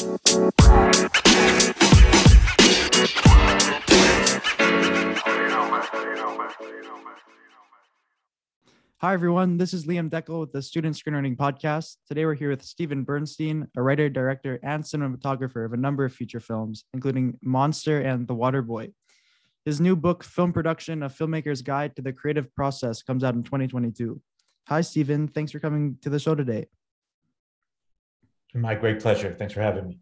Hi, everyone. This is Liam Deckel with the Student Screenwriting Podcast. Today, we're here with Steven Bernstein, a writer, director, and cinematographer of a number of feature films, including Monster and The Water Boy. His new book, Film Production A Filmmaker's Guide to the Creative Process, comes out in 2022. Hi, Steven. Thanks for coming to the show today. My great pleasure. Thanks for having me.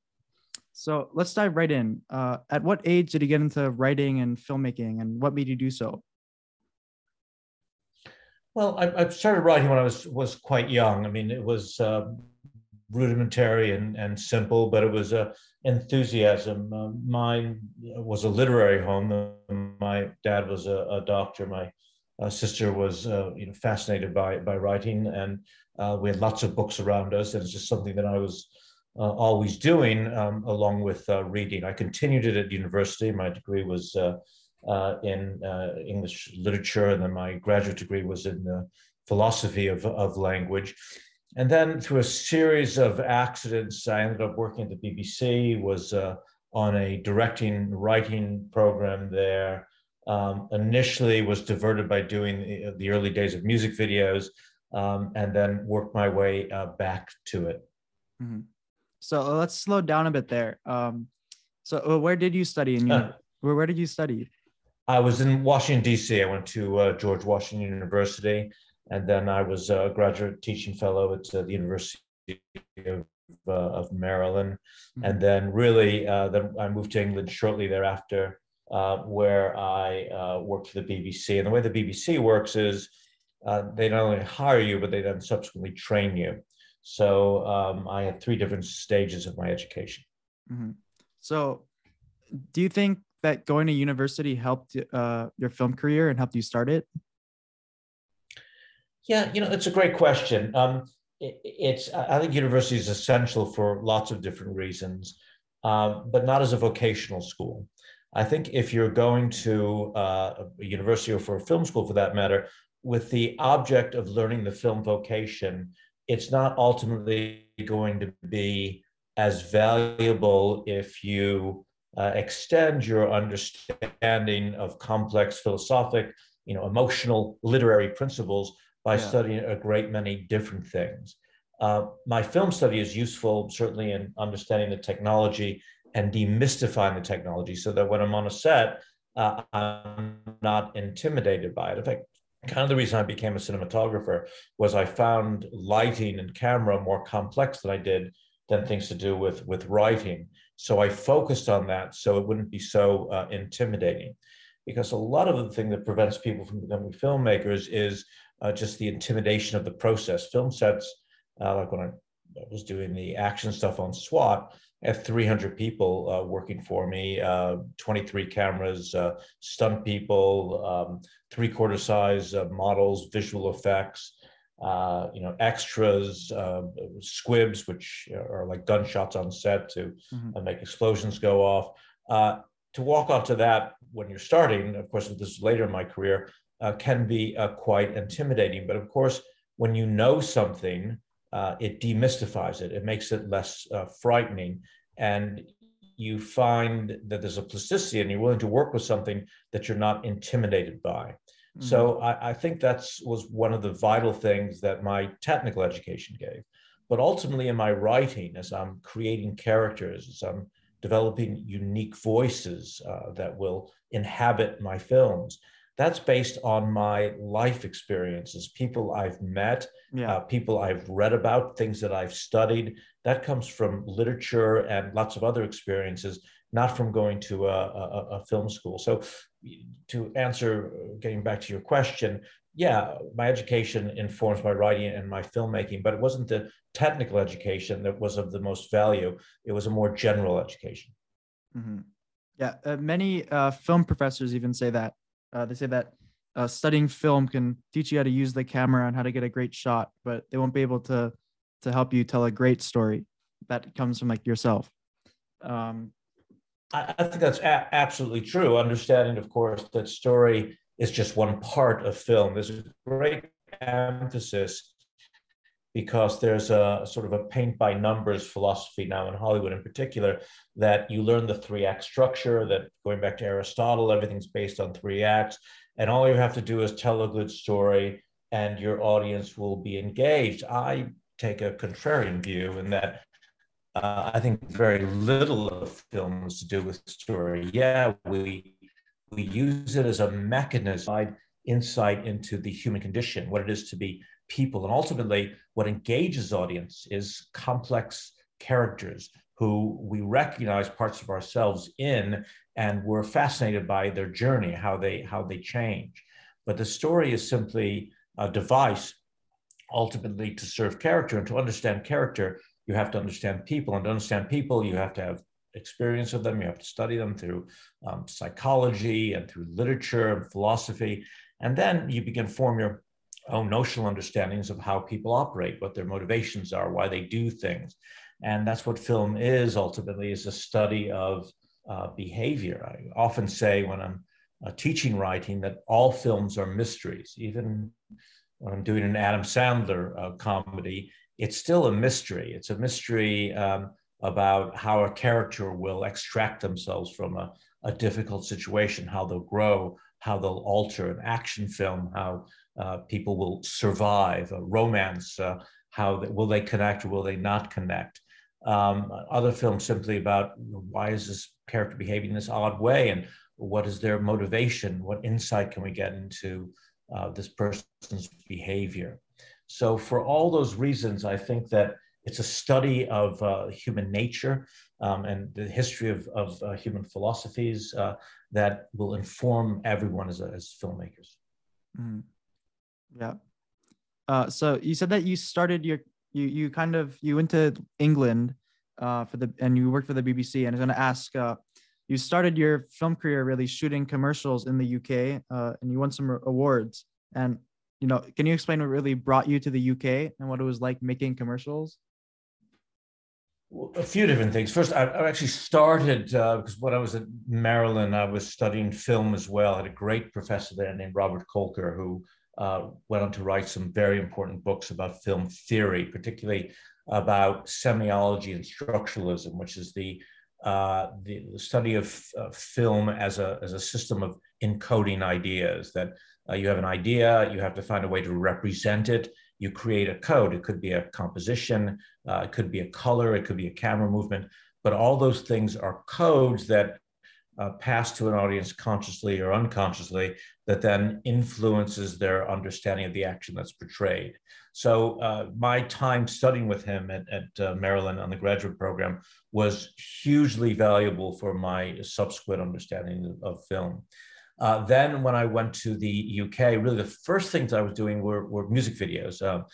So let's dive right in. Uh, at what age did you get into writing and filmmaking, and what made you do so? Well, I, I, started writing when I was was quite young. I mean, it was uh, rudimentary and, and simple, but it was a enthusiasm. Uh, mine was a literary home. My dad was a, a doctor. My uh, sister was uh, you know fascinated by by writing, and uh, we had lots of books around us. And it's just something that I was uh, always doing um, along with reading. I continued it at university. My degree was uh, in uh, English literature, and then my graduate degree was in the philosophy of, of language. And then through a series of accidents, I ended up working at the BBC, was uh, on a directing writing program there. Um, initially was diverted by doing the, the, early days of music videos um, and then worked my way uh, back to it. Mm-hmm. So uh, let's slow down a bit there. Um, so uh, where did you study in uh, where, where did you study? I was in Washington, D.C. I went to uh, George Washington University, and then I was a graduate teaching fellow at uh, the University of, uh, of Maryland. Mm-hmm. And then, really, uh, then I moved to England shortly thereafter, uh, where I uh, worked for the BBC. And the way the BBC works is they not only hire you, but they then subsequently train you. So um, I had three different stages of my education. Mm-hmm. So, do you think that going to university helped uh, your film career and helped you start it? Yeah, you know, it's a great question. Um, it, it's I think university is essential for lots of different reasons, um, but not as a vocational school. I think if you're going to uh, a university or for a film school, for that matter, with the object of learning the film vocation, it's not ultimately going to be as valuable if you uh, extend your understanding of complex philosophic, you know, emotional, literary principles by yeah. studying a great many different things. Uh, my film study is useful, certainly, in understanding the technology and demystifying the technology so that when I'm on a set, uh, I'm not intimidated by it. In fact, kind of the reason I became a cinematographer was I found lighting and camera more complex than I did than things to do with, with writing. So I focused on that so it wouldn't be so uh, intimidating. Because a lot of the thing that prevents people from becoming filmmakers is uh, just the intimidation of the process. Film sets, uh, like when I was doing the action stuff on SWAT, I have 300 people uh, working for me, uh, 23 cameras, uh, stunt people, um, three quarter size models, visual effects, uh, you know, extras, uh, squibs, which are like gunshots on set to mm-hmm. uh, make explosions go off. Uh, to walk onto that when you're starting, of course, this is later in my career, uh, can be uh, quite intimidating. But of course, when you know something, it demystifies it. It makes it less frightening, and you find that there's a plasticity, and you're willing to work with something that you're not intimidated by. So mm-hmm. I, I think that was one of the vital things that my technical education gave. But ultimately, in my writing, as I'm creating characters, as I'm developing unique voices uh, that will inhabit my films, that's based on my life experiences, people I've met, yeah. uh, people I've read about, things that I've studied. That comes from literature and lots of other experiences, not from going to a, a, a film school. So to answer, getting back to your question, yeah, my education informs my writing and my filmmaking, but it wasn't the technical education that was of the most value. It was a more general education. Mm-hmm. Yeah, uh, many uh, film professors even say that. Uh, they say that uh, studying film can teach you how to use the camera and how to get a great shot, but they won't be able to to help you tell a great story that comes from like yourself. Um, I, I think that's a- absolutely true. Understanding, of course, that story is just one part of film. There's a great emphasis because there's a sort of a paint by numbers philosophy now in Hollywood in particular that you learn the three act structure that going back to Aristotle, everything's based on three acts. And all you have to do is tell a good story and your audience will be engaged. I take a contrarian view in that uh, I think very little of film has to do with story. Yeah, we we use it as a mechanism, insight into the human condition, what it is to be people. And ultimately, what engages audience is complex characters who we recognize parts of ourselves in, and we're fascinated by their journey, how they how they change. But the story is simply a device ultimately to serve character. And to understand character, you have to understand people. And to understand people, you have to have experience of them. You have to study them through um, psychology and through literature and philosophy. And then you begin form your own notional understandings of how people operate, what their motivations are, why they do things. And that's what film is ultimately is a study of uh, behavior. I often say when I'm uh, teaching writing that all films are mysteries. Even when I'm doing an Adam Sandler uh, comedy, it's still a mystery. It's a mystery um, about how a character will extract themselves from a, a difficult situation, how they'll grow, how they'll alter an action film, how uh, people will survive, a romance, uh, how they, will they connect or will they not connect. Um, other films simply about why is this character behaving in this odd way and what is their motivation? What insight can we get into uh, this person's behavior? So, for all those reasons, I think that it's a study of uh, human nature um, and the history of, of uh, human philosophies uh, that will inform everyone as, as filmmakers. Mm. Yeah. Uh, so you said that you started your you you kind of you went to England uh, for the and you worked for the BBC and I was going to ask uh, you started your film career really shooting commercials in the UK uh, and you won some awards and you know can you explain what really brought you to the UK and what it was like making commercials? a few different things. First, I, I actually started uh, because when I was at Maryland, I was studying film as well. I had a great professor there named Robert Kolker who uh, went on to write some very important books about film theory, particularly about semiology and structuralism, which is the uh, the, study of uh, film as a as a system of encoding ideas. That uh, you have an idea, you have to find a way to represent it, you create a code. It could be a composition, uh, it could be a color, it could be a camera movement, but all those things are codes that uh, pass to an audience consciously or unconsciously that then influences their understanding of the action that's portrayed. So uh, my time studying with him at, at uh, Maryland on the graduate program was hugely valuable for my subsequent understanding of film. Uh, then when I went to the UK, really the first things I was doing were, were music videos. Um,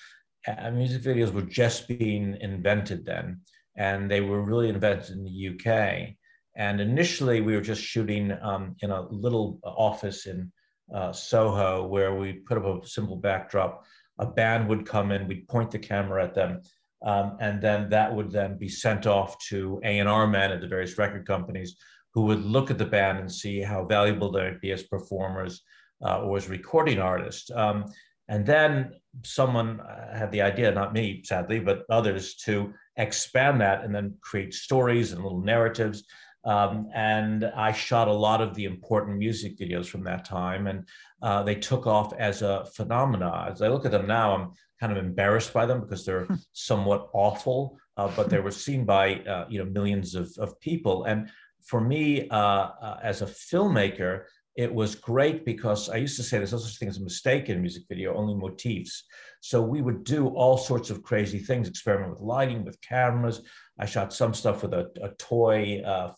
music videos were just being invented then, and they were really invented in the UK. And initially, we were just shooting um, in a little office in uh, Soho where we put up a simple backdrop. A band would come in, we'd point the camera at them, um, and then that would then be sent off to A&R men at the various record companies who would look at the band and see how valuable they would be as performers uh, or as recording artists. Um, and then someone uh, had the idea, not me, sadly, but others, to expand that and then create stories and little narratives. Um, and I shot a lot of the important music videos from that time, and uh, they took off as a phenomena. As I look at them now, I'm kind of embarrassed by them because they're somewhat awful, uh, but they were seen by uh, you know millions of, of people. And for me, uh, uh, as a filmmaker, it was great because I used to say there's no such thing as a mistake in a music video, only motifs. So we would do all sorts of crazy things, experiment with lighting, with cameras. I shot some stuff with a, a toy uh,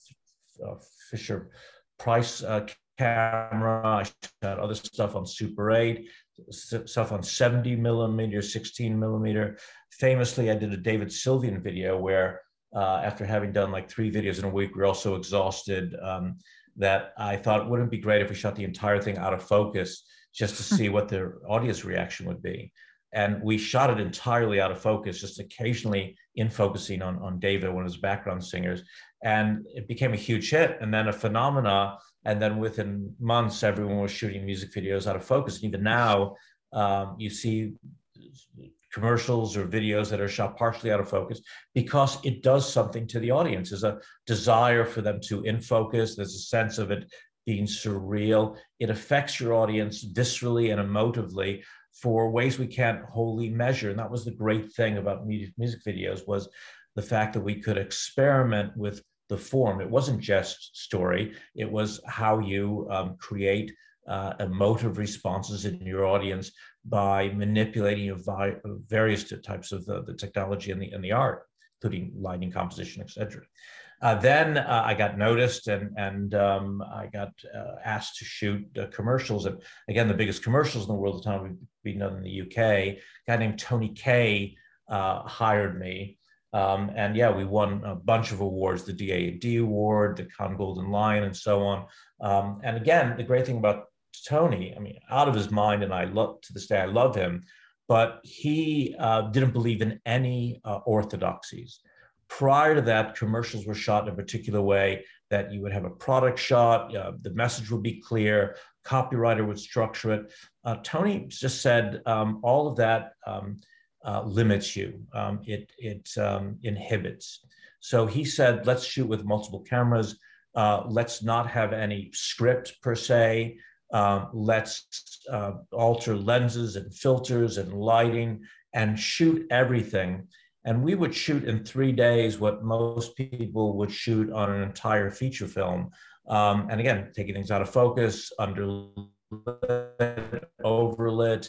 Fisher Price uh, camera. I shot other stuff on Super 8, stuff on 70 millimeter, 16 millimeter. Famously, I did a David Sylvian video where uh, after having done like three videos in a week, we are all so exhausted um, that I thought wouldn't be great if we shot the entire thing out of focus just to see what the audience reaction would be. And we shot it entirely out of focus, just occasionally in focusing on, on David, one of his background singers. And it became a huge hit and then a phenomena. And then within months, everyone was shooting music videos out of focus. And even now, um, you see commercials or videos that are shot partially out of focus because it does something to the audience. There's a desire for them to in focus. There's a sense of it being surreal. It affects your audience viscerally and emotively for ways we can't wholly measure. And that was the great thing about music videos was the fact that we could experiment with the form. It wasn't just story. It was how you um, create uh, emotive responses in your audience by manipulating various types of the, the technology and the, and the art, including lighting, composition, etc. Uh, then uh, I got noticed and, and um, I got uh, asked to shoot uh, commercials. And again, the biggest commercials in the world at the time would be done in the UK. A guy named Tony Kaye uh, hired me. Um, and yeah, we won a bunch of awards, the D&AD award, the Cannes Golden Lion, and so on. Um, and again, the great thing about Tony, I mean, out of his mind, and I love to this day, I love him, but he uh, didn't believe in any orthodoxies. Prior to that, commercials were shot in a particular way that you would have a product shot, uh, the message would be clear, copywriter would structure it. Uh, Tony just said um, all of that um, uh, limits you, um, it, it um, inhibits. So he said, let's shoot with multiple cameras. Uh, let's not have any script per se. Um, let's uh, alter lenses and filters and lighting and shoot everything. And we would shoot in three days what most people would shoot on an entire feature film. Um, and again, taking things out of focus, underlit, overlit,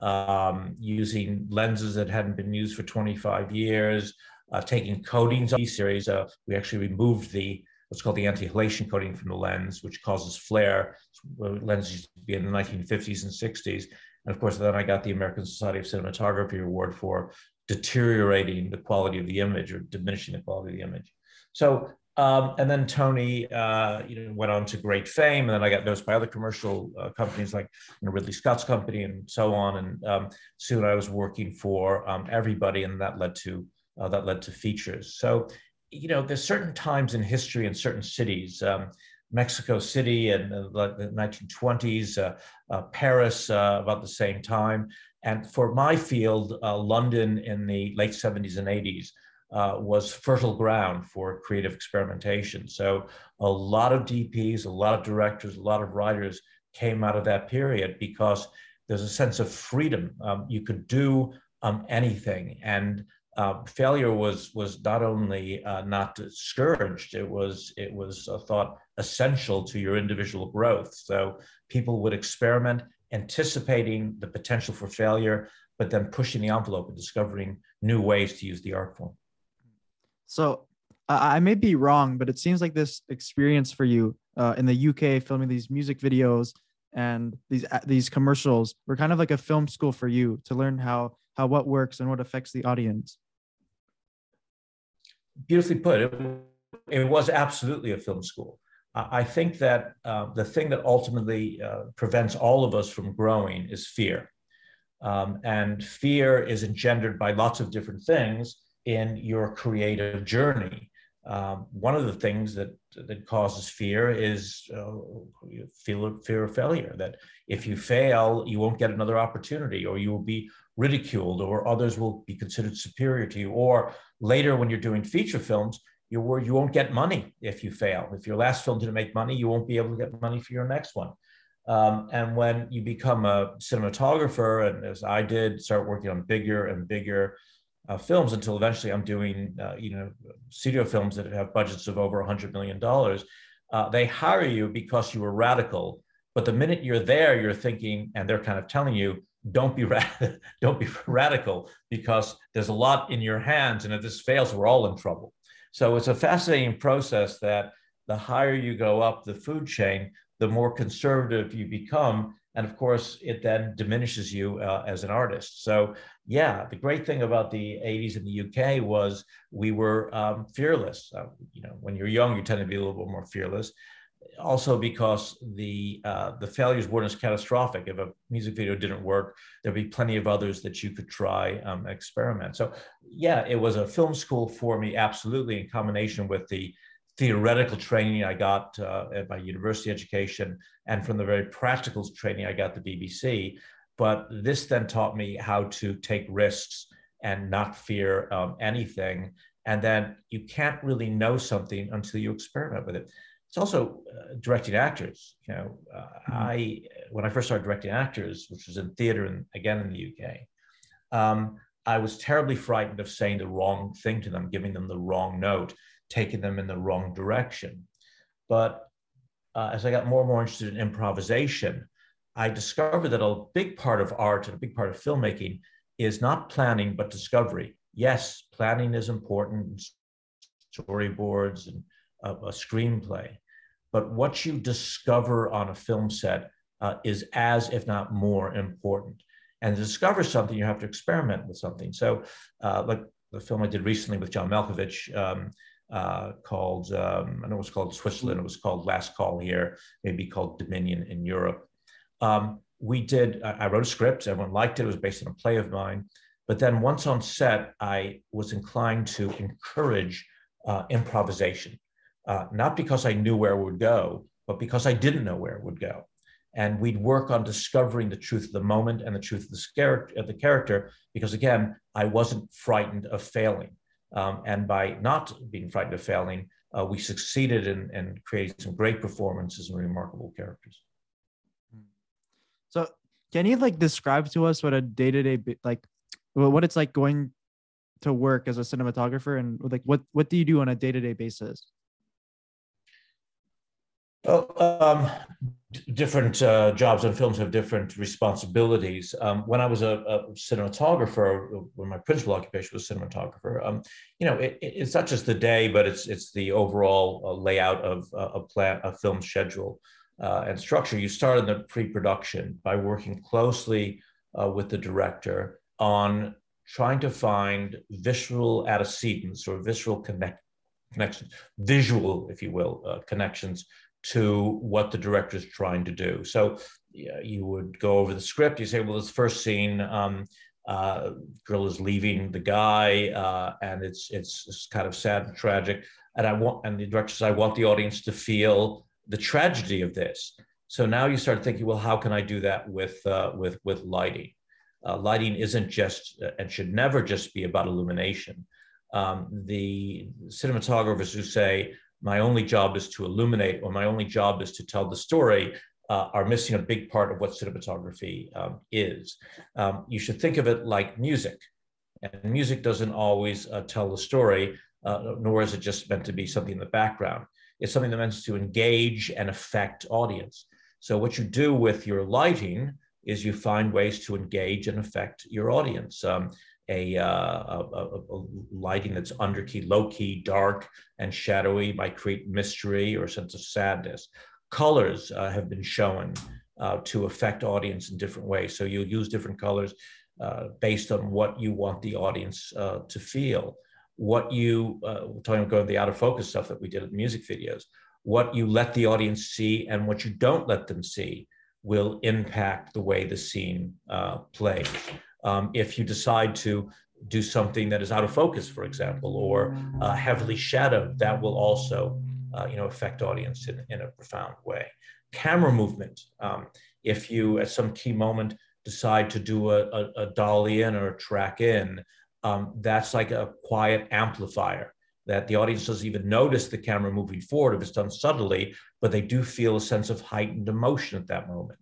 um, using lenses that hadn't been used for 25 years, uh, taking coatings these series. Uh, we actually removed the what's called the anti-halation coating from the lens, which causes flare. Lenses used to be in the 1950s and 60s. And of course, then I got the American Society of Cinematography Award for deteriorating the quality of the image or diminishing the quality of the image. So, um, and then Tony, uh, you know, went on to great fame, and then I got noticed by other commercial uh, companies like you know, Ridley Scott's company and so on. And um, soon I was working for um, everybody, and that led to uh, that led to features. So you know, there's certain times in history in certain cities, um, Mexico City in the, the 1920s, uh, uh, Paris uh, about the same time. And for my field, uh, London in the late 70s and 80s uh, was fertile ground for creative experimentation. So a lot of DPs, a lot of directors, a lot of writers came out of that period because there's a sense of freedom. Um, you could do um, anything. And uh, failure was was not only uh, not discouraged; it was it was thought essential to your individual growth. So people would experiment, anticipating the potential for failure, but then pushing the envelope and discovering new ways to use the art form. So I may be wrong, but it seems like this experience for you uh, in the UK, filming these music videos and these uh, these commercials, were kind of like a film school for you to learn how how what works and what affects the audience beautifully put. It, it was absolutely a film school. I think that uh, the thing that ultimately uh, prevents all of us from growing is fear. Um, and fear is engendered by lots of different things in your creative journey. Um, one of the things that, that causes fear is uh, fear, fear of failure, that if you fail, you won't get another opportunity, or you will be ridiculed, or others will be considered superior to you, or later when you're doing feature films, you're you won't get money if you fail. If your last film didn't make money, you won't be able to get money for your next one. Um, and when you become a cinematographer, and as I did, start working on bigger and bigger uh, films until eventually I'm doing, uh, you know, studio films that have budgets of over $100 million. Uh, they hire you because you were radical. But the minute you're there, you're thinking, and they're kind of telling you, don't be don't be radical because there's a lot in your hands, and if this fails, we're all in trouble. So it's a fascinating process that the higher you go up the food chain, the more conservative you become, and of course, it then diminishes you uh, as an artist. So yeah, the great thing about the 80s in the UK was we were um, fearless. Uh, you know, when you're young, you tend to be a little bit more fearless also because the uh, the failures weren't as catastrophic. If a music video didn't work, there'd be plenty of others that you could try um, experiment. So yeah, it was a film school for me, absolutely, in combination with the theoretical training I got uh, at my university education and from the very practical training I got at the BBC. but this then taught me how to take risks and not fear um, anything. And then you can't really know something until you experiment with it. It's also uh, directing actors. You know, uh, mm-hmm. I when I first started directing actors, which was in theater and again in the UK, um, I was terribly frightened of saying the wrong thing to them, giving them the wrong note, taking them in the wrong direction. But uh, as I got more and more interested in improvisation, I discovered that a big part of art and a big part of filmmaking is not planning, but discovery. Yes, planning is important, storyboards and a, a screenplay, but what you discover on a film set uh, is as, if not more, important. And to discover something, you have to experiment with something. So, uh, like the film I did recently with John Malkovich, um, uh, called, um, I know it was called Switzerland, it was called Last Call here, maybe called Dominion in Europe. Um, we did, I wrote a script, everyone liked it, it was based on a play of mine. But then once on set, I was inclined to encourage uh, improvisation, uh, not because I knew where it would go, but because I didn't know where it would go. And we'd work on discovering the truth of the moment and the truth of of the character, because again, I wasn't frightened of failing. Um, and by not being frightened of failing, uh, we succeeded in, in creating some great performances and remarkable characters. So, can you like describe to us what a day to day like what it's like going to work as a cinematographer and like what what do you do on a day to day basis? Um, different uh, jobs and films have different responsibilities. Um, when I was a, a, cinematographer, when my principal occupation was cinematographer, um, you know, it, it's not just the day, but it's it's the overall uh, layout of uh, a plan, a film schedule uh, and structure. You start in the pre-production by working closely uh, with the director on trying to find visual antecedents or visceral connect, connections, visual, if you will, uh, connections to what the director is trying to do. So yeah, you would go over the script. You say, well, this first scene, um, uh, girl is leaving the guy, uh, and it's, it's, it's kind of sad and tragic. And I want, and the director says, I want the audience to feel the tragedy of this. So now you start thinking, well, how can I do that with uh, with with lighting? Uh, lighting isn't just uh, and should never just be about illumination. Um, the cinematographers who say my only job is to illuminate or my only job is to tell the story uh, are missing a big part of what cinematography um, is. Um, you should think of it like music, and music doesn't always uh, tell the story, uh, nor is it just meant to be something in the background. It's something that meant to engage and affect audience. So what you do with your lighting is you find ways to engage and affect your audience. Um, a, uh, a, a, lighting that's under key, low key, dark, and shadowy might create mystery or a sense of sadness. Colors uh, have been shown uh, to affect audience in different ways. So you'll use different colors uh, based on what you want the audience uh, to feel what you uh, talking about going the out of focus stuff that we did in music videos what you let the audience see and what you don't let them see will impact the way the scene plays um, if you decide to do something that is out of focus for example or uh, heavily shadowed that will also uh, you know affect audience in, in a profound way camera movement um, if you at some key moment decide to do a, a, a dolly in or a track in um, that's like a quiet amplifier that the audience doesn't even notice the camera moving forward if it's done subtly, but they do feel a sense of heightened emotion at that moment.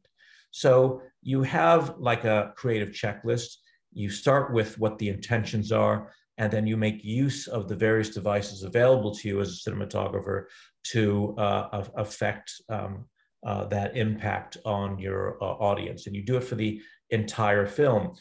So you have like a creative checklist. You start with what the intentions are, and then you make use of the various devices available to you as a cinematographer to uh, affect um, uh, that impact on your uh, audience. And you do it for the entire film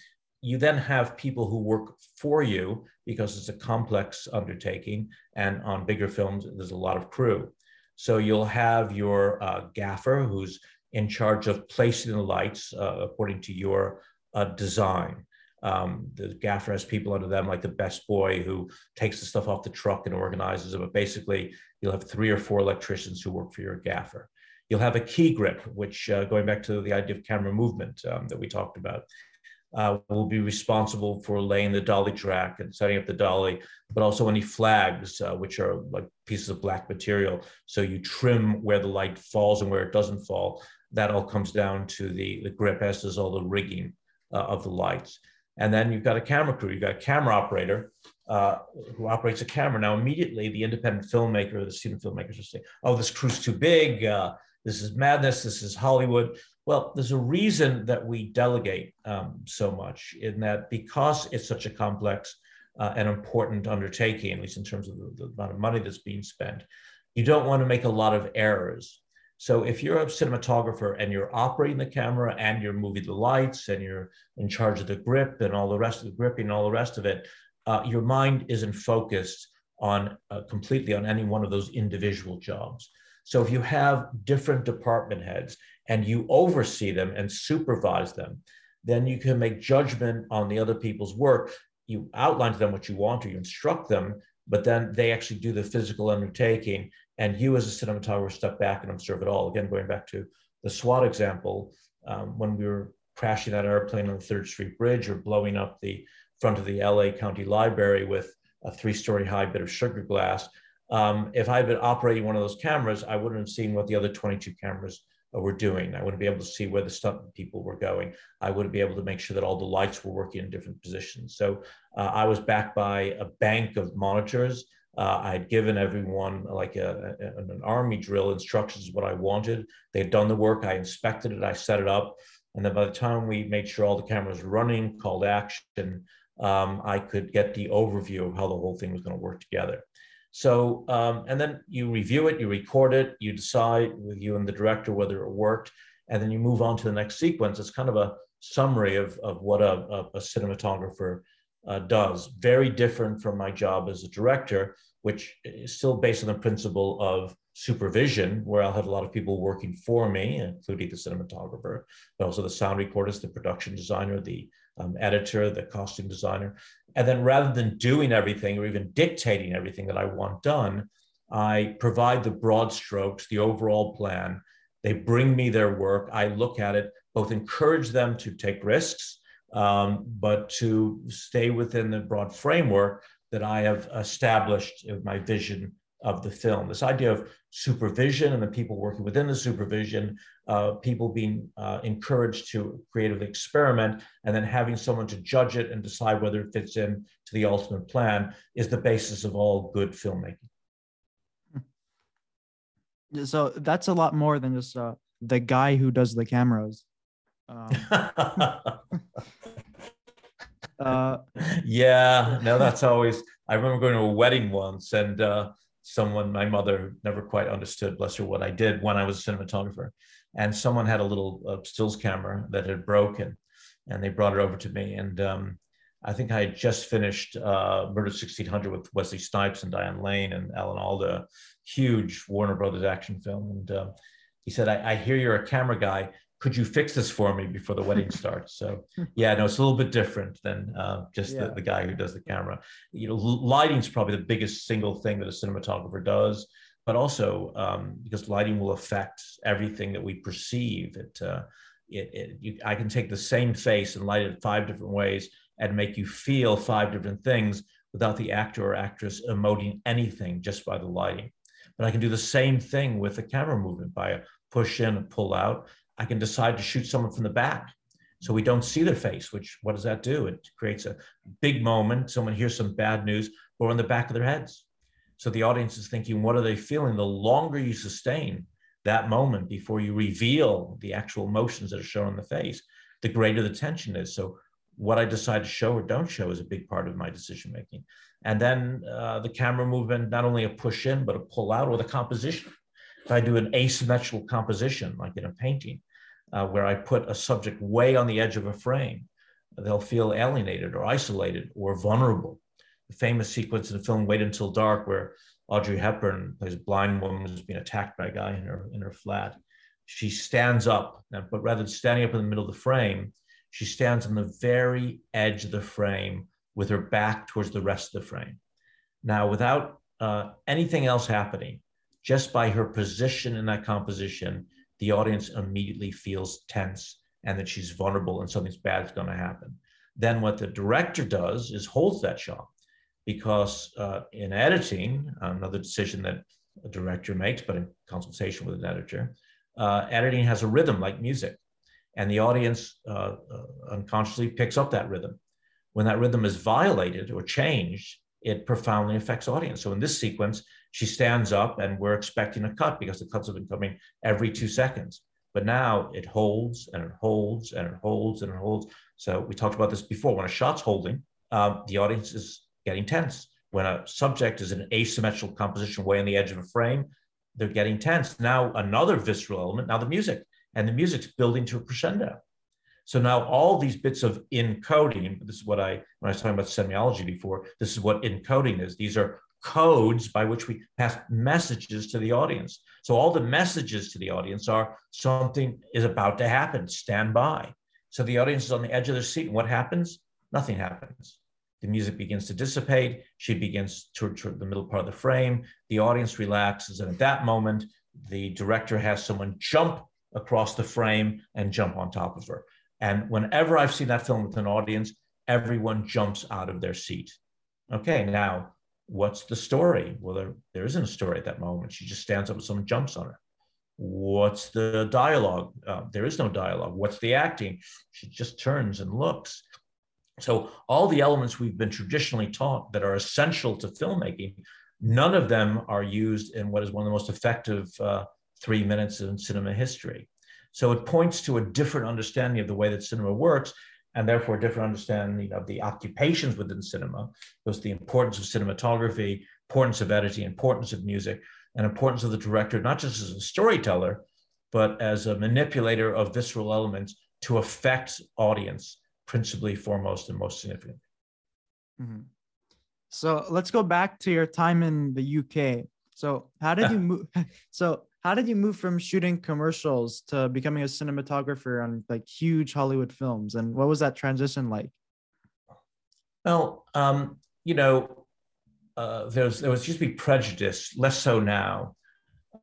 you then have people who work for you because it's a complex undertaking. And on bigger films, there's a lot of crew. So you'll have your uh, gaffer who's in charge of placing the lights uh, according to your uh, design. Um, the gaffer has people under them, like the best boy who takes the stuff off the truck and organizes it. But basically, you'll have three or four electricians who work for your gaffer. You'll have a key grip, which uh, going back to the idea of camera movement um, that we talked about, uh, will be responsible for laying the dolly track and setting up the dolly, but also any flags, uh, which are like pieces of black material. So you trim where the light falls and where it doesn't fall. That all comes down to the, the grip, as does all the rigging uh, of the lights. And then you've got a camera crew, you've got a camera operator uh, who operates a camera. Now, immediately, the independent filmmaker or the student filmmakers will say, oh, this crew's too big. Uh, this is madness. This is Hollywood. Well, there's a reason that we delegate um, so much in that because it's such a complex uh, and important undertaking, at least in terms of the, the amount of money that's being spent, you don't want to make a lot of errors. So if you're a cinematographer and you're operating the camera and you're moving the lights and you're in charge of the grip and all the rest of the gripping and all the rest of it, uh, your mind isn't focused on uh, completely on any one of those individual jobs. So if you have different department heads and you oversee them and supervise them, then you can make judgment on the other people's work. You outline to them what you want or you instruct them, but then they actually do the physical undertaking and you as a cinematographer step back and observe it all. Again, going back to the SWAT example, um, when we were crashing that airplane on the Third Street Bridge or blowing up the front of the LA County Library with a three-story high bit of sugar glass. Um, if I had been operating one of those cameras, I wouldn't have seen what the other 22 cameras were doing. I wouldn't be able to see where the stunt people were going. I wouldn't be able to make sure that all the lights were working in different positions. So uh, I was backed by a bank of monitors uh, I had given everyone like a, a, an army drill instructions what I wanted. They had done the work. I inspected it. I set it up. And then by the time we made sure all the cameras were running, called action, um, I could get the overview of how the whole thing was going to work together. So, um, and then you review it, you record it, you decide with you and the director whether it worked, and then you move on to the next sequence. It's kind of a summary of, of what a, a, a cinematographer uh, does. Very different from my job as a director, which is still based on the principle of supervision, where I'll have a lot of people working for me, including the cinematographer, but also the sound recordist, the production designer, the um, editor, the costume designer. And then rather than doing everything or even dictating everything that I want done, I provide the broad strokes, the overall plan. They bring me their work. I look at it, both encourage them to take risks, um, but to stay within the broad framework that I have established in my vision of the film. This idea of supervision and the people working within the supervision, uh, people being uh, encouraged to creatively experiment, and then having someone to judge it and decide whether it fits in to the ultimate plan is the basis of all good filmmaking. So that's a lot more than just uh, the guy who does the cameras. Um, uh, yeah, no, that's always. I remember going to a wedding once, and uh, someone, my mother, never quite understood, bless her, what I did when I was a cinematographer, and someone had a little uh, stills camera that had broken, and they brought it over to me, and um, I think I had just finished uh, Murder 1600 with Wesley Snipes and Diane Lane and Alan Alda, huge Warner Brothers action film, and uh, he said, I, I hear you're a camera guy could you fix this for me before the wedding starts? So yeah, no, it's a little bit different than uh, just yeah. the, the guy who does the camera. You know, lighting is probably the biggest single thing that a cinematographer does, but also um, because lighting will affect everything that we perceive. It, uh, it, it you, I can take the same face and light it five different ways and make you feel five different things without the actor or actress emoting anything just by the lighting. But I can do the same thing with the camera movement by a push in, a pull out, I can decide to shoot someone from the back. So we don't see their face, which what does that do? It creates a big moment. Someone hears some bad news or on the back of their heads. So the audience is thinking, what are they feeling? The longer you sustain that moment before you reveal the actual emotions that are shown on the face, the greater the tension is. So what I decide to show or don't show is a big part of my decision making. And then uh, the camera movement, not only a push in, but a pull out or the composition. If I do an asymmetrical composition, like in a painting, uh, where I put a subject way on the edge of a frame, they'll feel alienated or isolated or vulnerable. The famous sequence in the film Wait Until Dark, where Audrey Hepburn plays a blind woman who's being attacked by a guy in her, in her flat. She stands up, but rather than standing up in the middle of the frame, she stands on the very edge of the frame with her back towards the rest of the frame. Now, without uh, anything else happening, just by her position in that composition, the audience immediately feels tense and that she's vulnerable and something's bad is going to happen. Then what the director does is holds that shot because uh, in editing, another decision that a director makes, but in consultation with an editor, uh, editing has a rhythm like music. and the audience uh, uh, unconsciously picks up that rhythm. When that rhythm is violated or changed, it profoundly affects audience. So in this sequence, she stands up and we're expecting a cut because the cuts have been coming every two seconds. But now it holds and it holds and it holds and it holds. So we talked about this before. When a shot's holding, um, the audience is getting tense. When a subject is in an asymmetrical composition way on the edge of a frame, they're getting tense. Now another visceral element, now the music, and the music's building to a crescendo. So now all these bits of encoding, this is what I, when I was talking about semiology before, this is what encoding is. These are codes by which we pass messages to the audience. So all the messages to the audience are something is about to happen, stand by. So the audience is on the edge of their seat. And what happens? Nothing happens. The music begins to dissipate. She begins to, to the middle part of the frame. The audience relaxes. And at that moment, the director has someone jump across the frame and jump on top of her. And whenever I've seen that film with an audience, everyone jumps out of their seat. Okay, now what's the story? Well, there, there isn't a story at that moment. She just stands up and someone jumps on her. What's the dialogue? Uh, there is no dialogue. What's the acting? She just turns and looks. So, all the elements we've been traditionally taught that are essential to filmmaking, none of them are used in what is one of the most effective uh, three minutes in cinema history. So, it points to a different understanding of the way that cinema works and therefore a different understanding of the occupations within cinema, both the importance of cinematography, importance of editing, importance of music, and importance of the director, not just as a storyteller, but as a manipulator of visceral elements to affect audience, principally, foremost, and most significant. Mm-hmm. So let's go back to your time in the UK. So how did you move? So how did you move from shooting commercials to becoming a cinematographer on like huge Hollywood films? And what was that transition like? Well, um, you know, uh, was there was used to be prejudice, less so now.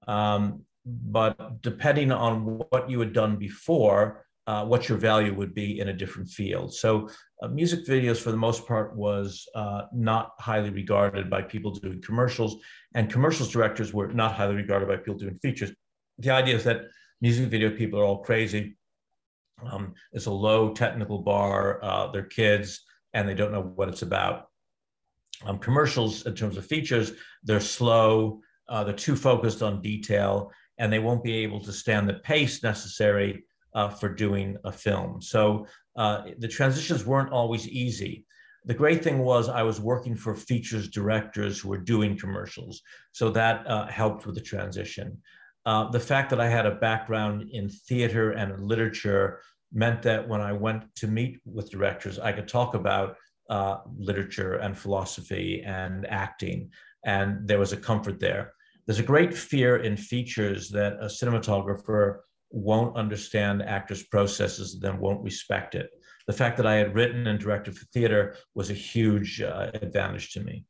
Um, but depending on what you had done before, uh, what your value would be in a different field. So, uh, music videos, for the most part, was uh, not highly regarded by people doing commercials, and commercials directors were not highly regarded by people doing features. The idea is that music video people are all crazy. Um, it's a low technical bar. Uh, they're kids, and they don't know what it's about. Um, commercials, in terms of features, they're slow. Uh, they're too focused on detail, and they won't be able to stand the pace necessary uh, for doing a film. So uh, the transitions weren't always easy. The great thing was I was working for features directors who were doing commercials. So that uh, helped with the transition. Uh, the fact that I had a background in theater and literature meant that when I went to meet with directors, I could talk about uh, literature and philosophy and acting, and there was a comfort there. There's a great fear in features that a cinematographer won't understand actors' processes, then won't respect it. The fact that I had written and directed for theater was a huge uh, advantage to me.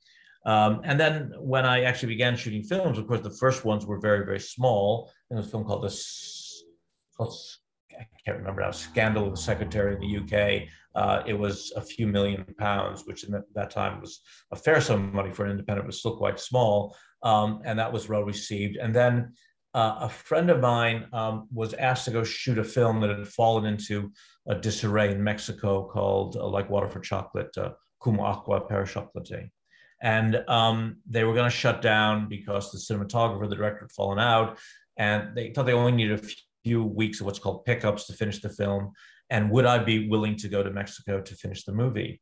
Um, and then when I actually began shooting films, of course, the first ones were very, very small. There was a film called this, called, I can't remember now, Scandal of the Secretary in the UK. Uh, it was a few million pounds, which in that time was a fair sum of money for an independent, but still quite small. Um, and that was well received. And then uh, a friend of mine um, was asked to go shoot a film that had fallen into a disarray in Mexico called uh, Like Water for Chocolate, uh, Como Agua para Chocolate. And um, they were going to shut down because the cinematographer, the director had fallen out. And they thought they only needed a few weeks of what's called pickups to finish the film. And would I be willing to go to Mexico to finish the movie?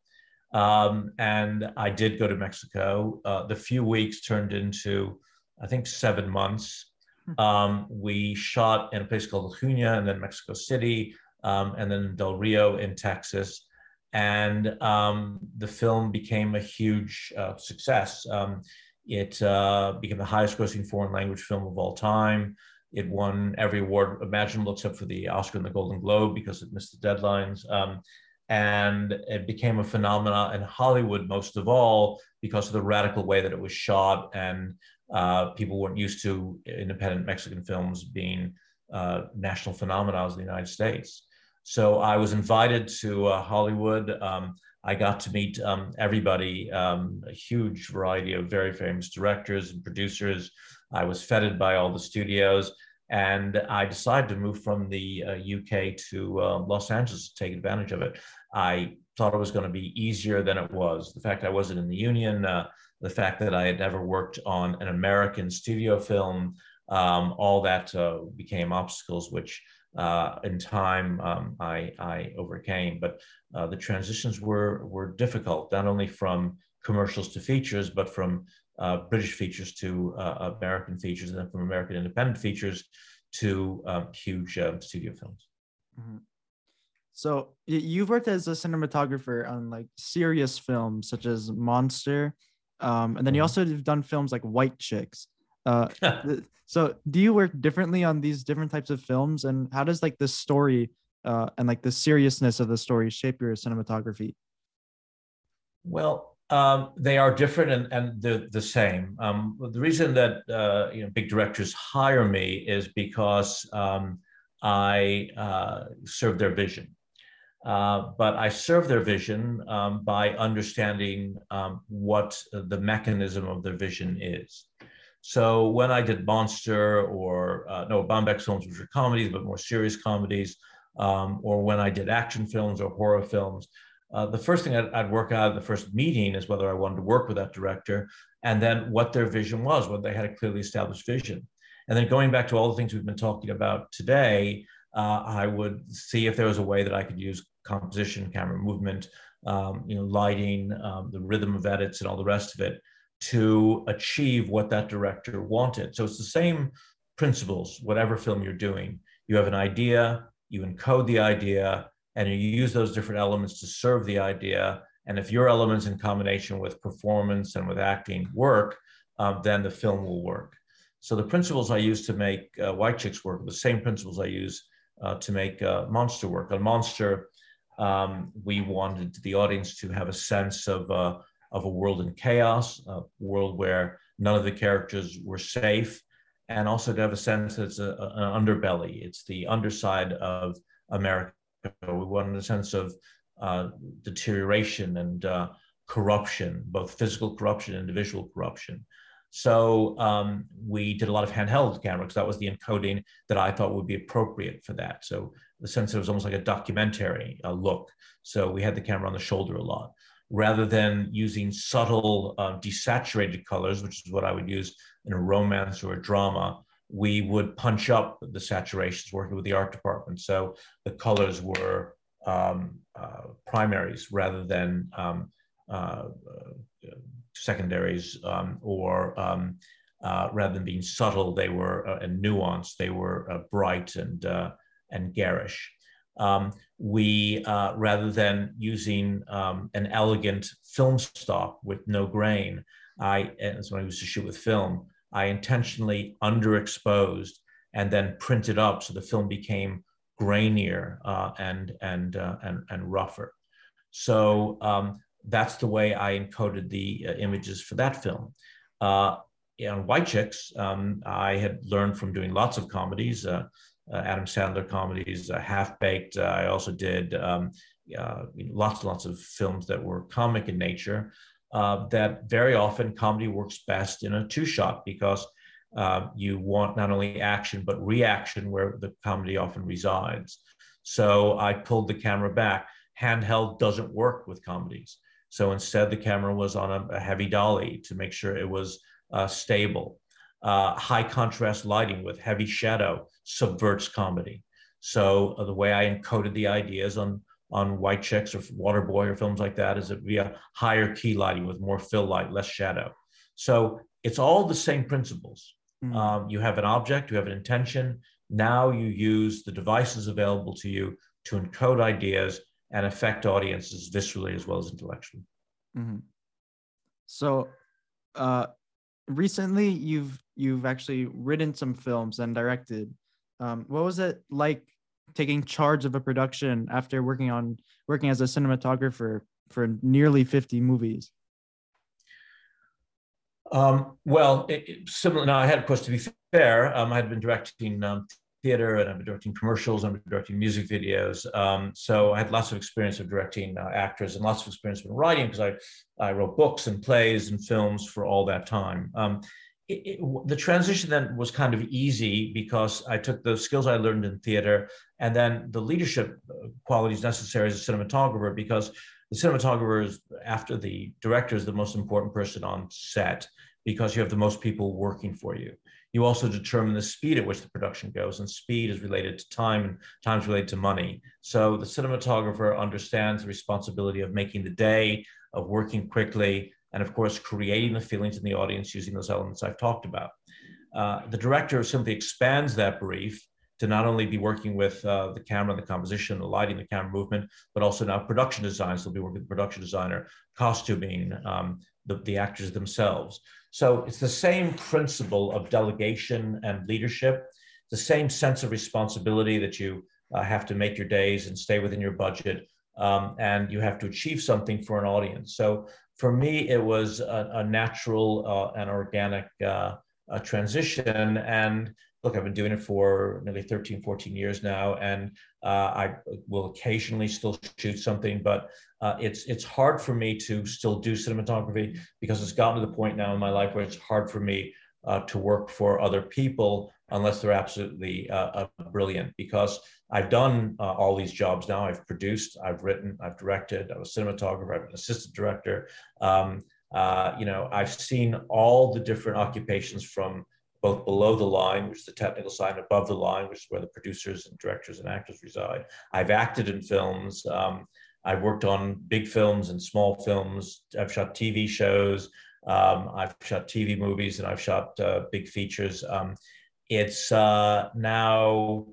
Um, and I did go to Mexico. Uh, the few weeks turned into, I think, seven months. Um, we shot in a place called La and then Mexico City, um, and then Del Rio in Texas. And um, the film became a huge uh, success. Um, it uh, became the highest grossing foreign language film of all time. It won every award imaginable except for the Oscar and the Golden Globe because it missed the deadlines. Um, and it became a phenomenon in Hollywood, most of all, because of the radical way that it was shot and uh, people weren't used to independent Mexican films being uh, national phenomena in the United States. So I was invited to uh, Hollywood. Um, I got to meet um, everybody, um, a huge variety of very famous directors and producers. I was feted by all the studios. And I decided to move from the uh, UK to uh, Los Angeles to take advantage of it. I thought it was going to be easier than it was. The fact I wasn't in the union, uh, the fact that I had never worked on an American studio film, um, all that uh, became obstacles, which uh, in time um, I, I, overcame. But uh, the transitions were, were difficult, not only from commercials to features, but from uh, British features to uh, American features, and then from American independent features to um, huge um, studio films. Mm-hmm. So you've worked as a cinematographer on like serious films such as Monster, um, and then you mm-hmm. also have done films like White Chicks. Uh, so do you work differently on these different types of films, and how does like the story uh, and like the seriousness of the story shape your cinematography? Well, um, they are different and, and the, the same. Um, the reason that uh, you know big directors hire me is because um, I uh, serve their vision. Uh, but I serve their vision um, by understanding um, what the mechanism of their vision is. So when I did Monster or uh, Noah Baumbach's films, which are comedies but more serious comedies, um, or when I did action films or horror films, uh, the first thing I'd, I'd, work out in the first meeting is whether I wanted to work with that director and then what their vision was, whether they had a clearly established vision. And then going back to all the things we've been talking about today, uh, I would see if there was a way that I could use composition, camera movement, um, you know, lighting, um, the rhythm of edits, and all the rest of it to achieve what that director wanted. So it's the same principles, whatever film you're doing. You have an idea, you encode the idea, and you use those different elements to serve the idea. And if your elements in combination with performance and with acting work, um, then the film will work. So the principles I use to make uh, White Chicks work the same principles I use uh, to make uh, Monster work. On Monster, um, we wanted the audience to have a sense of, uh, of a world in chaos, a world where none of the characters were safe, and also to have a sense that it's a, an underbelly. It's the underside of America we wanted a sense of uh, deterioration and uh, corruption, both physical corruption and individual corruption. So um, we did a lot of handheld camera because that was the encoding that I thought would be appropriate for that. So the sense it was almost like a documentary uh, look. So we had the camera on the shoulder a lot rather than using subtle uh, desaturated colors, which is what I would use in a romance or a drama we would punch up the saturations working with the art department. So the colors were um, uh, primaries rather than um, uh, uh, secondaries um, or um, uh, rather than being subtle, they were uh, and nuanced, they were uh, bright and, and garish. Um, we, rather than using um, an elegant film stock with no grain, I, as when I used to shoot with film, I intentionally underexposed and then printed up so the film became grainier uh, and and uh, and and rougher. So um, that's the way I encoded the uh, images for that film. Uh, on White Chicks, um, I had learned from doing lots of comedies, uh, uh, Adam Sandler comedies, Half Baked. I also did um, lots and lots of films that were comic in nature uh, that very often comedy works best in a two shot because uh, you want not only action but reaction where the comedy often resides. So I pulled the camera back. Handheld doesn't work with comedies. So instead, the camera was on a, a heavy dolly to make sure it was uh, stable. Uh, high contrast lighting with heavy shadow subverts comedy. So uh, the way I encoded the ideas on on White Chicks or Waterboy or films like that is it via higher key lighting with more fill light, less shadow. So it's all the same principles. Mm. Um, you have an object, you have an intention. Now you use the devices available to you to encode ideas and affect audiences viscerally as well as intellectually. Mm-hmm. So, uh, recently you've you've actually written some films and directed. Um, what was it like taking charge of a production after working on working as a cinematographer for nearly 50 movies? Um, well, it, it, similar. Now, I had, of course, to be fair, um, I had been directing um, theater and I've been directing commercials I've been directing music videos. Um, so I had lots of experience of directing uh, actors and lots of experience in writing because I, I wrote books and plays and films for all that time. Um, it, it, the transition then was kind of easy because I took the skills I learned in theater and then the leadership uh, qualities necessary as a cinematographer because the cinematographer is after the director is the most important person on set because you have the most people working for you. You also determine the speed at which the production goes, and speed is related to time, and time is related to money. So the cinematographer understands the responsibility of making the day, of working quickly, and of course, creating the feelings in the audience using those elements I've talked about. Uh, the director simply expands that brief to not only be working with uh, the camera, the composition, the lighting, the camera movement, but also now production design. So they'll be working with the production designer, costuming, um, the, the actors themselves. So it's the same principle of delegation and leadership, the same sense of responsibility that you uh, have to make your days and stay within your budget, um, and you have to achieve something for an audience. So for me, it was a, a natural uh, and organic uh, transition. And look, I've been doing it for nearly 13, 14 years now, and uh, I will occasionally still shoot something, but uh, it's it's hard for me to still do cinematography because it's gotten to the point now in my life where it's hard for me uh, to work for other people unless they're absolutely uh, brilliant. Because I've done uh, all these jobs now. I've produced, I've written, I've directed. I was a cinematographer. I've been assistant director. Um, uh, you know, I've seen all the different occupations from both below the line, which is the technical side, and above the line, which is where the producers and directors and actors reside. I've acted in films. Um, I've worked on big films and small films. I've shot TV shows. Um, I've shot TV movies and I've shot uh, big features. Um, it's uh, now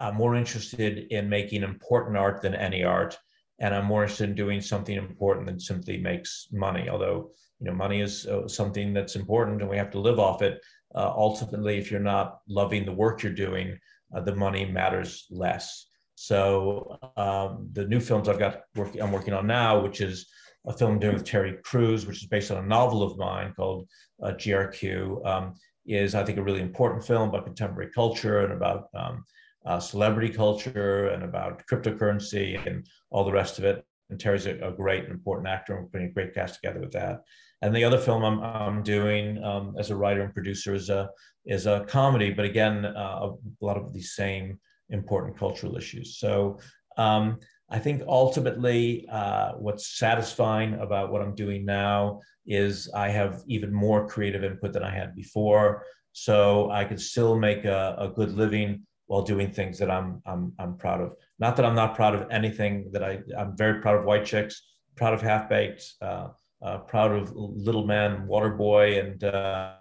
I'm more interested in making important art than any art, and I'm more interested in doing something important than simply makes money. Although you know, money is uh, something that's important, and we have to live off it uh, ultimately, if you're not loving the work you're doing, uh, the money matters less. So um, the new films I've got I'm working on now, which is a film I'm doing with Terry Crews, which is based on a novel of mine called uh, GRQ, um, is I think a really important film about contemporary culture and about um, uh, celebrity culture and about cryptocurrency and all the rest of it. And Terry's a, a great and important actor, and we're putting a great cast together with that. And the other film I'm, I'm doing um, as a writer and producer is a is a comedy, but again, uh, a lot of these same important cultural issues. So um, I think ultimately, uh, what's satisfying about what I'm doing now is I have even more creative input than I had before. So I can still make a, a good living while doing things that I'm, I'm, I'm proud of. Not that I'm not proud of anything that I, I'm very proud of White Chicks, proud of Half Baked, uh, uh, proud of Little Man, Waterboy, and uh,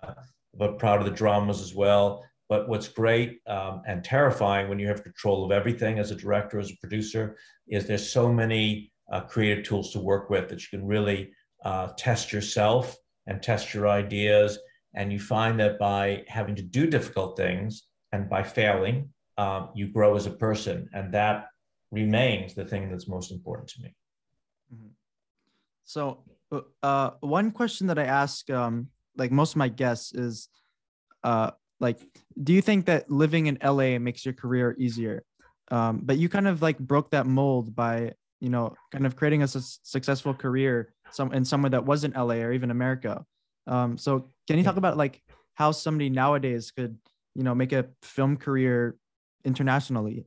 but proud of the dramas as well. But what's great um, and terrifying when you have control of everything as a director, as a producer, is there's so many uh, creative tools to work with that you can really uh, test yourself and test your ideas. And you find that by having to do difficult things and by failing, um, you grow as a person. And that remains the thing that's most important to me. Mm-hmm. So uh, one question that I ask, um, like most of my guests, is, uh, like, do you think that living in LA makes your career easier? Um, but you kind of like broke that mold by, you know, kind of creating a su- successful career some in somewhere that wasn't LA or even America. Um, so can you talk about like how somebody nowadays could, you know, make a film career internationally?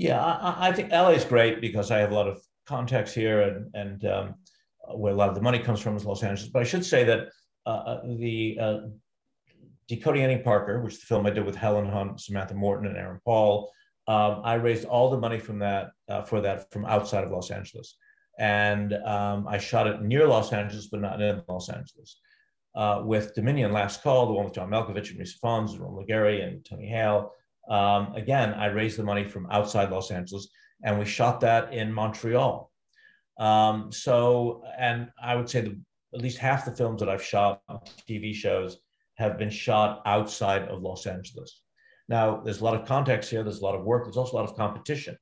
Yeah, I, I think LA is great because I have a lot of contacts here and and um, where a lot of the money comes from is Los Angeles. But I should say that uh, uh, the uh, Decoding Annie Parker, which is the film I did with Helen Hunt, Samantha Morton, and Aaron Paul, um, I raised all the money from that uh, for that from outside of Los Angeles, and um, I shot it near Los Angeles, but not in Los Angeles. Uh, with Dominion Last Call, the one with John Malkovich and Rhys Ifans, and Romola Garai and Tony Hale. Um, again, I raised the money from outside Los Angeles, and we shot that in Montreal. Um, so, and I would say that at least half the films that I've shot, on TV shows, have been shot outside of Los Angeles. Now, there's a lot of context here, there's a lot of work, there's also a lot of competition.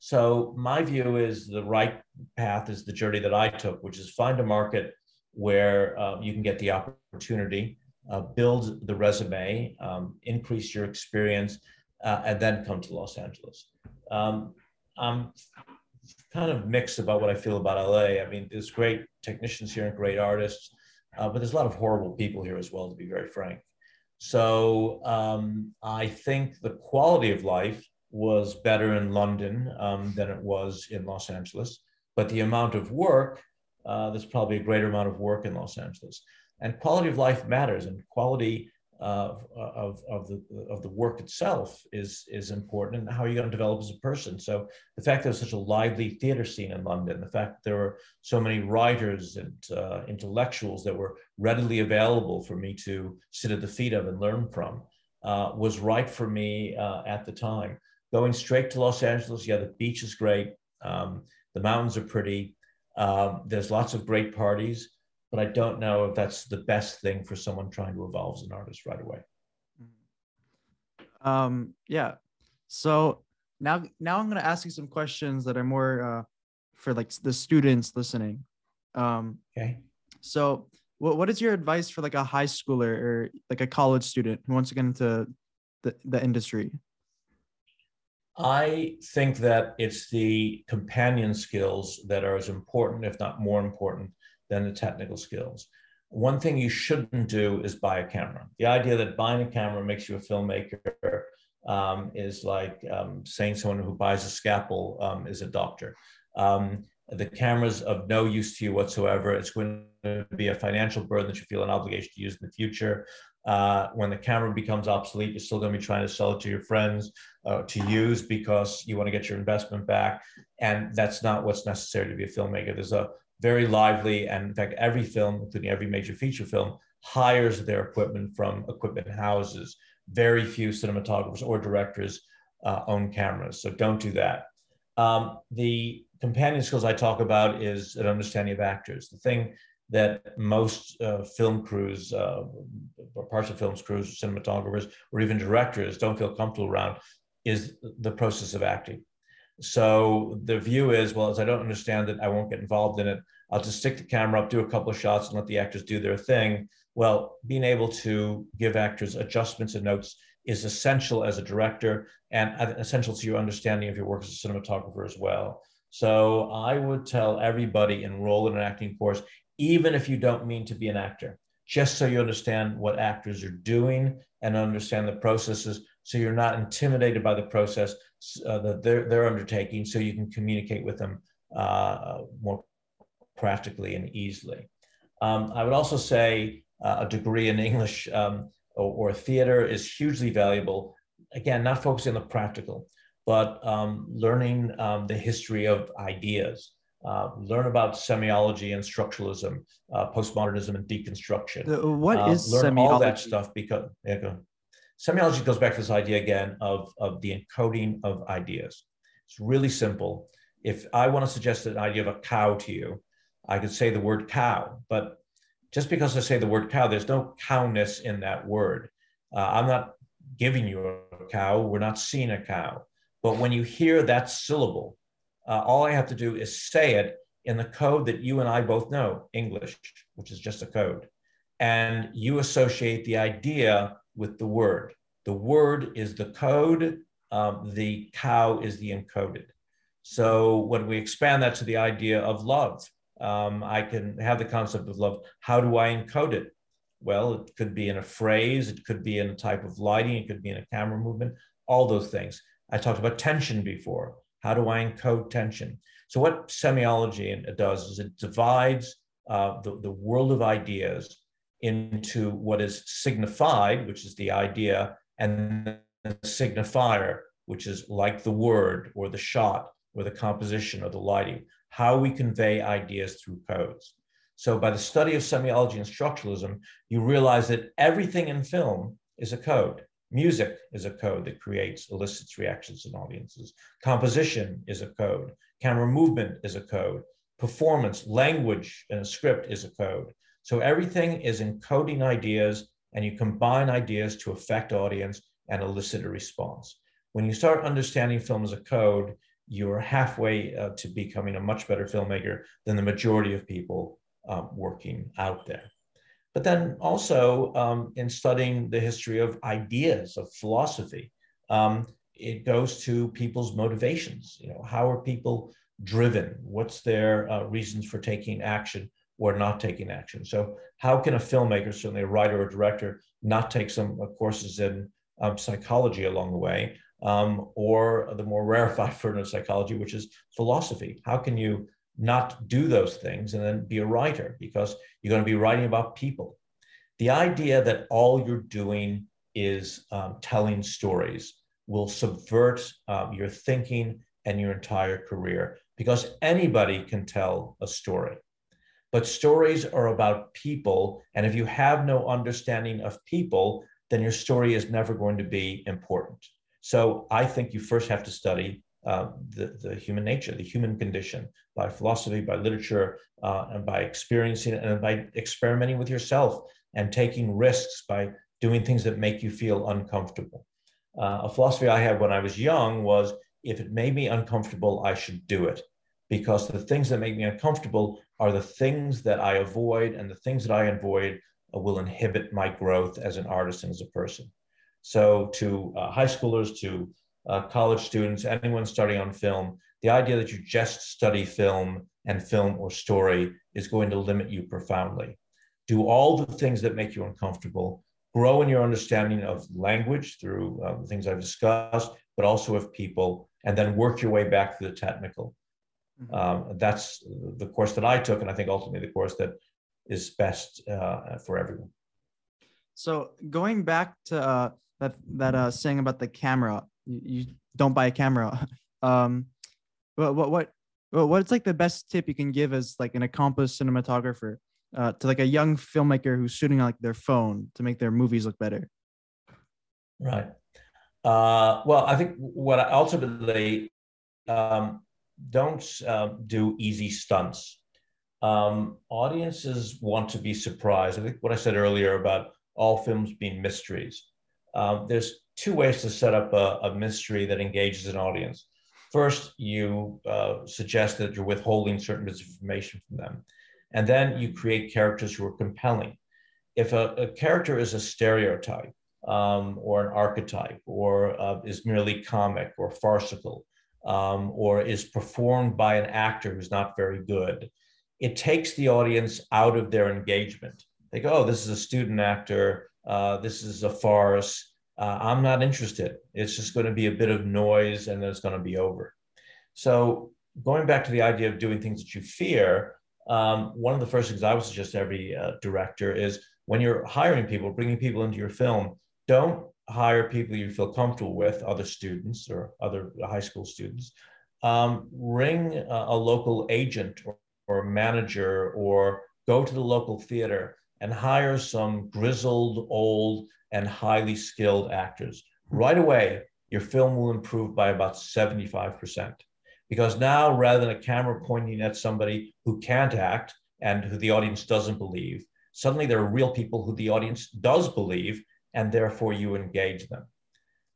So, my view is the right path is the journey that I took, which is find a market where uh, you can get the opportunity, uh, build the resume, um, increase your experience, uh, and then come to Los Angeles. Um, I'm kind of mixed about what I feel about LA. I mean, there's great technicians here and great artists, uh, but there's a lot of horrible people here as well, to be very frank. So um, I think the quality of life was better in London um, than it was in Los Angeles, but the amount of work, uh, there's probably a greater amount of work in Los Angeles. And quality of life matters, and quality of, of, of, the, of the work itself is, is important and how you're going to develop as a person. So the fact there's such a lively theater scene in London, the fact that there were so many writers and uh, intellectuals that were readily available for me to sit at the feet of and learn from uh, was right for me uh, at the time. Going straight to Los Angeles, yeah, the beach is great. Um, the mountains are pretty. Um, there's lots of great parties but I don't know if that's the best thing for someone trying to evolve as an artist right away. Um, yeah. So now, now I'm going to ask you some questions that are more uh, for like the students listening. Um, okay. So, what what is your advice for like a high schooler or like a college student who wants to get into the, the industry? I think that it's the companion skills that are as important, if not more important, than the technical skills. One thing you shouldn't do is buy a camera. The idea that buying a camera makes you a filmmaker um, is like um, saying someone who buys a scalpel um, is a doctor. Um, the camera's of no use to you whatsoever. It's going to be a financial burden that you feel an obligation to use in the future. Uh, when the camera becomes obsolete, you're still going to be trying to sell it to your friends uh, to use because you want to get your investment back. And that's not what's necessary to be a filmmaker. There's a very lively. And in fact, every film, including every major feature film, hires their equipment from equipment houses. Very few cinematographers or directors uh, own cameras, so don't do that. Um, the companion skills I talk about is an understanding of actors. The thing that most uh, film crews, uh, or parts of film crews, cinematographers, or even directors don't feel comfortable around is the process of acting. So the view is, well, as I don't understand it, I won't get involved in it. I'll just stick the camera up, do a couple of shots, and let the actors do their thing. Well, being able to give actors adjustments and notes is essential as a director and uh, essential to your understanding of your work as a cinematographer as well. So I would tell everybody enroll in an acting course, even if you don't mean to be an actor, just so you understand what actors are doing and understand the processes so you're not intimidated by the process uh, that they're, they're undertaking so you can communicate with them uh, more practically and easily. Um, I would also say uh, a degree in English um, or, or, theater is hugely valuable. Again, not focusing on the practical, but um, learning um, the history of ideas. Uh, learn about semiology and structuralism, uh, postmodernism and deconstruction. What uh, is learn semiology? all that stuff because yeah, go. Semiology goes back to this idea again of, of the encoding of ideas. It's really simple. If I want to suggest an idea of a cow to you, I could say the word cow, but just because I say the word cow, there's no cowness in that word. Uh, I'm not giving you a cow, we're not seeing a cow. But when you hear that syllable, uh, all I have to do is say it in the code that you and I both know, English, which is just a code. And you associate the idea with the word. The word is the code, um, the cow is the encoded. So when we expand that to the idea of love, um, I can have the concept of love. How do I encode it? Well, it could be in a phrase, it could be in a type of lighting, it could be in a camera movement, all those things. I talked about tension before. How do I encode tension? So, what semiology does is it divides uh, the, the world of ideas into what is signified, which is the idea, and the signifier, which is like the word or the shot or the composition or the lighting, how we convey ideas through codes. So by the study of semiology and structuralism, you realize that everything in film is a code. Music is a code that creates, elicits reactions in audiences. Composition is a code. Camera movement is a code. Performance, language, and a script is a code. So everything is encoding ideas and you combine ideas to affect audience and elicit a response. When you start understanding film as a code, you're halfway uh, to becoming a much better filmmaker than the majority of people um, working out there. But then also um, in studying the history of ideas, of philosophy, um, it goes to people's motivations. You know, how are people driven? What's their uh, reasons for taking action? Or not taking action. So, how can a filmmaker, certainly a writer or director, not take some uh, courses in um, psychology along the way, um, or the more rarefied version of psychology, which is philosophy? How can you not do those things and then be a writer because you're going to be writing about people? The idea that all you're doing is um, telling stories will subvert um, your thinking and your entire career because anybody can tell a story. But stories are about people. And if you have no understanding of people, then your story is never going to be important. So I think you first have to study uh, the, the human nature, the human condition by philosophy, by literature, uh, and by experiencing and by experimenting with yourself and taking risks by doing things that make you feel uncomfortable. Uh, a philosophy I had when I was young was if it made me uncomfortable, I should do it because the things that make me uncomfortable are the things that I avoid, and the things that I avoid will inhibit my growth as an artist and as a person. So, to uh, high schoolers, to uh, college students, anyone studying on film, the idea that you just study film and film or story is going to limit you profoundly. Do all the things that make you uncomfortable, grow in your understanding of language through uh, the things I've discussed, but also of people, and then work your way back to the technical. Mm-hmm. Um, that's the course that I took, and I think ultimately the course that is best uh, for everyone. So going back to uh, that that uh, saying about the camera, you, you don't buy a camera. Um, what what what what's like the best tip you can give as like an accomplished cinematographer uh, to like a young filmmaker who's shooting on like their phone to make their movies look better? Right. Uh, well, I think what I ultimately um, don't uh, do easy stunts. Um, audiences want to be surprised. I think what I said earlier about all films being mysteries. Um, there's two ways to set up a, a, mystery that engages an audience. First, you uh, suggest that you're withholding certain bits of information from them. And then you create characters who are compelling. If a, a character is a stereotype um, or an archetype or uh, is merely comic or farcical, um, or is performed by an actor who's not very good, it takes the audience out of their engagement. They go, oh, this is a student actor, uh, this is a farce. Uh, I'm not interested. It's just going to be a bit of noise and then it's going to be over. So, going back to the idea of doing things that you fear, um, one of the first things I would suggest every uh, director is when you're hiring people, bringing people into your film, don't hire people you feel comfortable with, other students or other high school students. Um, ring a, a, local agent or, or manager or go to the local theater and hire some grizzled, old, and highly skilled actors. Right away, your film will improve by about 75%. Because now, rather than a camera pointing at somebody who can't act and who the audience doesn't believe, suddenly there are real people who the audience does believe and therefore you engage them.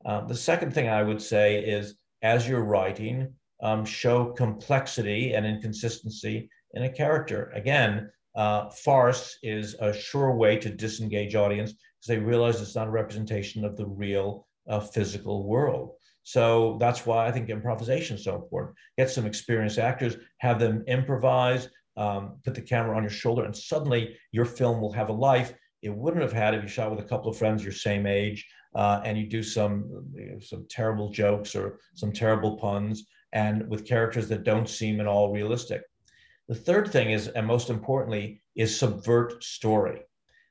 Uh, the second thing I would say is as you're writing, um, show complexity and inconsistency in a character. Again, uh, farce is a sure way to disengage audience because they realize it's not a representation of the real uh, physical world. So that's why I think improvisation is so important. Get some experienced actors, have them improvise, um, put the camera on your shoulder, and suddenly your film will have a life it wouldn't have had if you shot with a couple of friends your same age uh, and you do some you know, some terrible jokes or some terrible puns and with characters that don't seem at all realistic. The third thing is, and most importantly, is subvert story.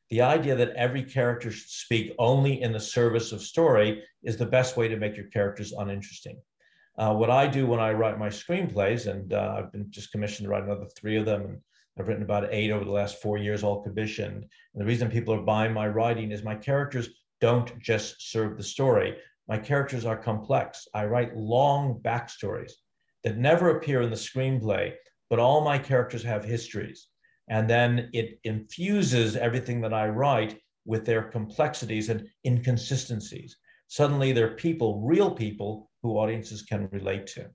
The idea that every character should speak only in the service of story is the best way to make your characters uninteresting. Uh, what I do when I write my screenplays, and uh, I've been just commissioned to write another three of them, and I've written about eight over the last four years, all commissioned. And the reason people are buying my writing is my characters don't just serve the story. My characters are complex. I write long backstories that never appear in the screenplay, but all my characters have histories. And then it infuses everything that I write with their complexities and inconsistencies. Suddenly, they're people, real people, who audiences can relate to.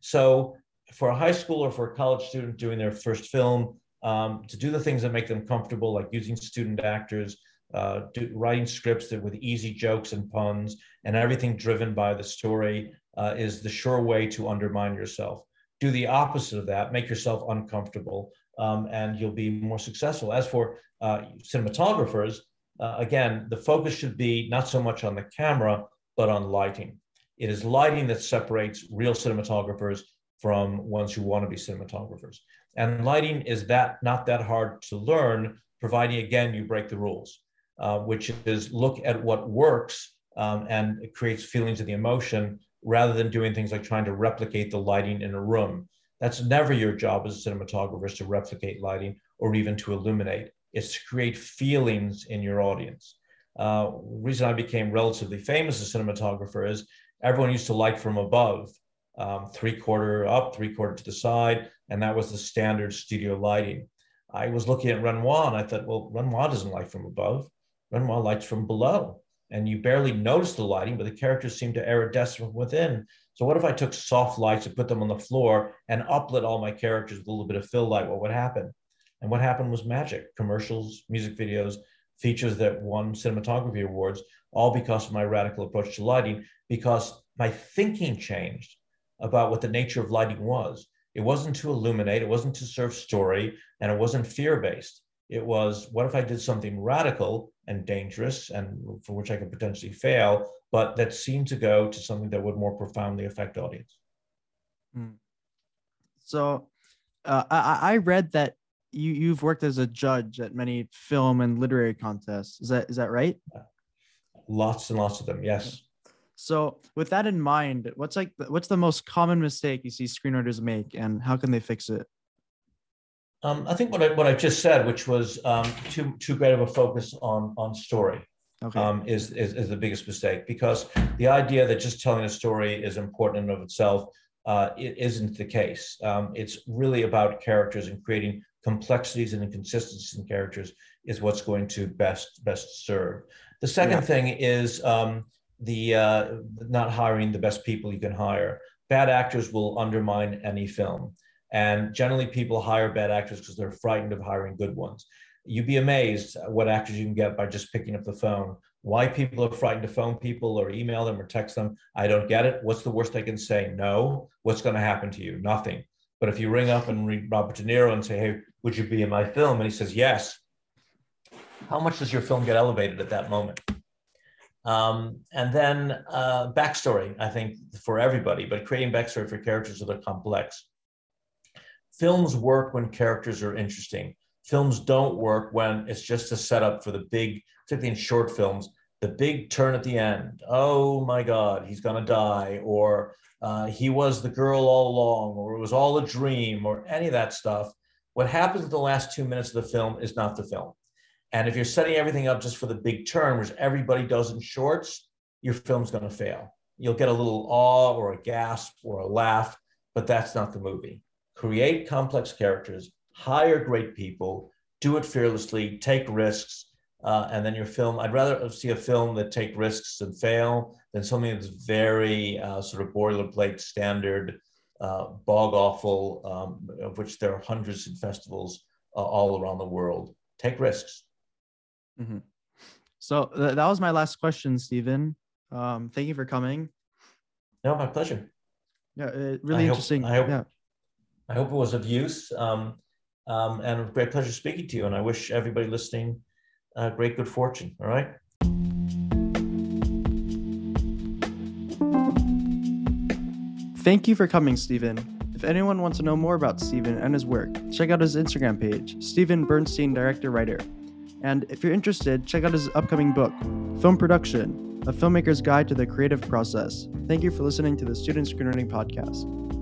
So, for a high school or for a college student doing their first film, um, to do the things that make them comfortable, like using student actors, uh, do, writing scripts that with easy jokes and puns, and everything driven by the story uh, is the sure way to undermine yourself. Do the opposite of that, make yourself uncomfortable, um, and you'll be more successful. As for uh, cinematographers, uh, again, the focus should be not so much on the camera, but on lighting. It is lighting that separates real cinematographers from ones who want to be cinematographers. And lighting is that not that hard to learn, providing again you break the rules, uh, which is look at what works um, and it creates feelings of the emotion rather than doing things like trying to replicate the lighting in a room. That's never your job as a cinematographer is to replicate lighting or even to illuminate. It's to create feelings in your audience. Uh, reason I became relatively famous as a cinematographer is everyone used to light from above, um, three quarter up, three quarter to the side, and that was the standard studio lighting. I was looking at Renoir and I thought, well, Renoir doesn't light from above. Renoir lights from below and you barely notice the lighting, but the characters seem to iridescent from within. So what if I took soft lights and put them on the floor and uplit all my characters with a little bit of fill light? What would happen? And what happened was magic. Commercials, music videos, features that won cinematography awards, all because of my radical approach to lighting, because my thinking changed about what the nature of lighting was. It wasn't to illuminate, it wasn't to serve story, and it wasn't fear based. It was what if I did something radical and dangerous and for which I could potentially fail, but that seemed to go to something that would more profoundly affect audience. Hmm. So uh, I, I read that you, you've worked as a judge at many film and literary contests. Is that is that right? Lots and lots of them, yes. So with that in mind, what's like what's the most common mistake you see screenwriters make and how can they fix it? Um, I think what I what I just said, which was um, too too great of a focus on on story, okay. um, is, is is the biggest mistake because the idea that just telling a story is important in of itself uh, it isn't the case. Um, it's really about characters and creating complexities and inconsistencies in characters is what's going to best best serve. The second yeah. thing is um, the uh, not hiring the best people you can hire. Bad actors will undermine any film. And generally, people hire bad actors because they're frightened of hiring good ones. You'd be amazed what actors you can get by just picking up the phone. Why people are frightened to phone people or email them or text them, I don't get it. What's the worst they can say? No. What's going to happen to you? Nothing. But if you ring up and read Robert De Niro and say, hey, would you be in my film? And he says, yes. How much does your film get elevated at that moment? Um, and then uh, backstory, I think, for everybody, but creating backstory for characters that are complex films work when characters are interesting. Films don't work when it's just a setup for the big, particularly in short films, the big turn at the end. Oh my God, he's going to die, or uh, he was the girl all along, or it was all a dream, or any of that stuff. What happens in the last two minutes of the film is not the film. And if you're setting everything up just for the big turn, which everybody does in shorts, your film's going to fail. You'll get a little awe or a gasp or a laugh, but that's not the movie create complex characters, hire great people, do it fearlessly, take risks, uh, and then your film. I'd rather see a film that take risks and fail than something that's very uh, sort of boilerplate, standard, uh, bog awful, um, of which there are hundreds in festivals uh, all around the world. Take risks. Mm-hmm. So th- that was my last question, Steven. Um, thank you for coming. No, my pleasure. Yeah, really I interesting. Hope, I hope, yeah. I hope it was of use. Um, um, and a great pleasure speaking to you. And I wish everybody listening uh, great good fortune. All right. Thank you for coming, Steven. If anyone wants to know more about Steven and his work, check out his Instagram page, Steven Bernstein, director writer. And if you're interested, check out his upcoming book, Film Production A Filmmaker's Guide to the Creative Process. Thank you for listening to the Student Screenwriting Podcast.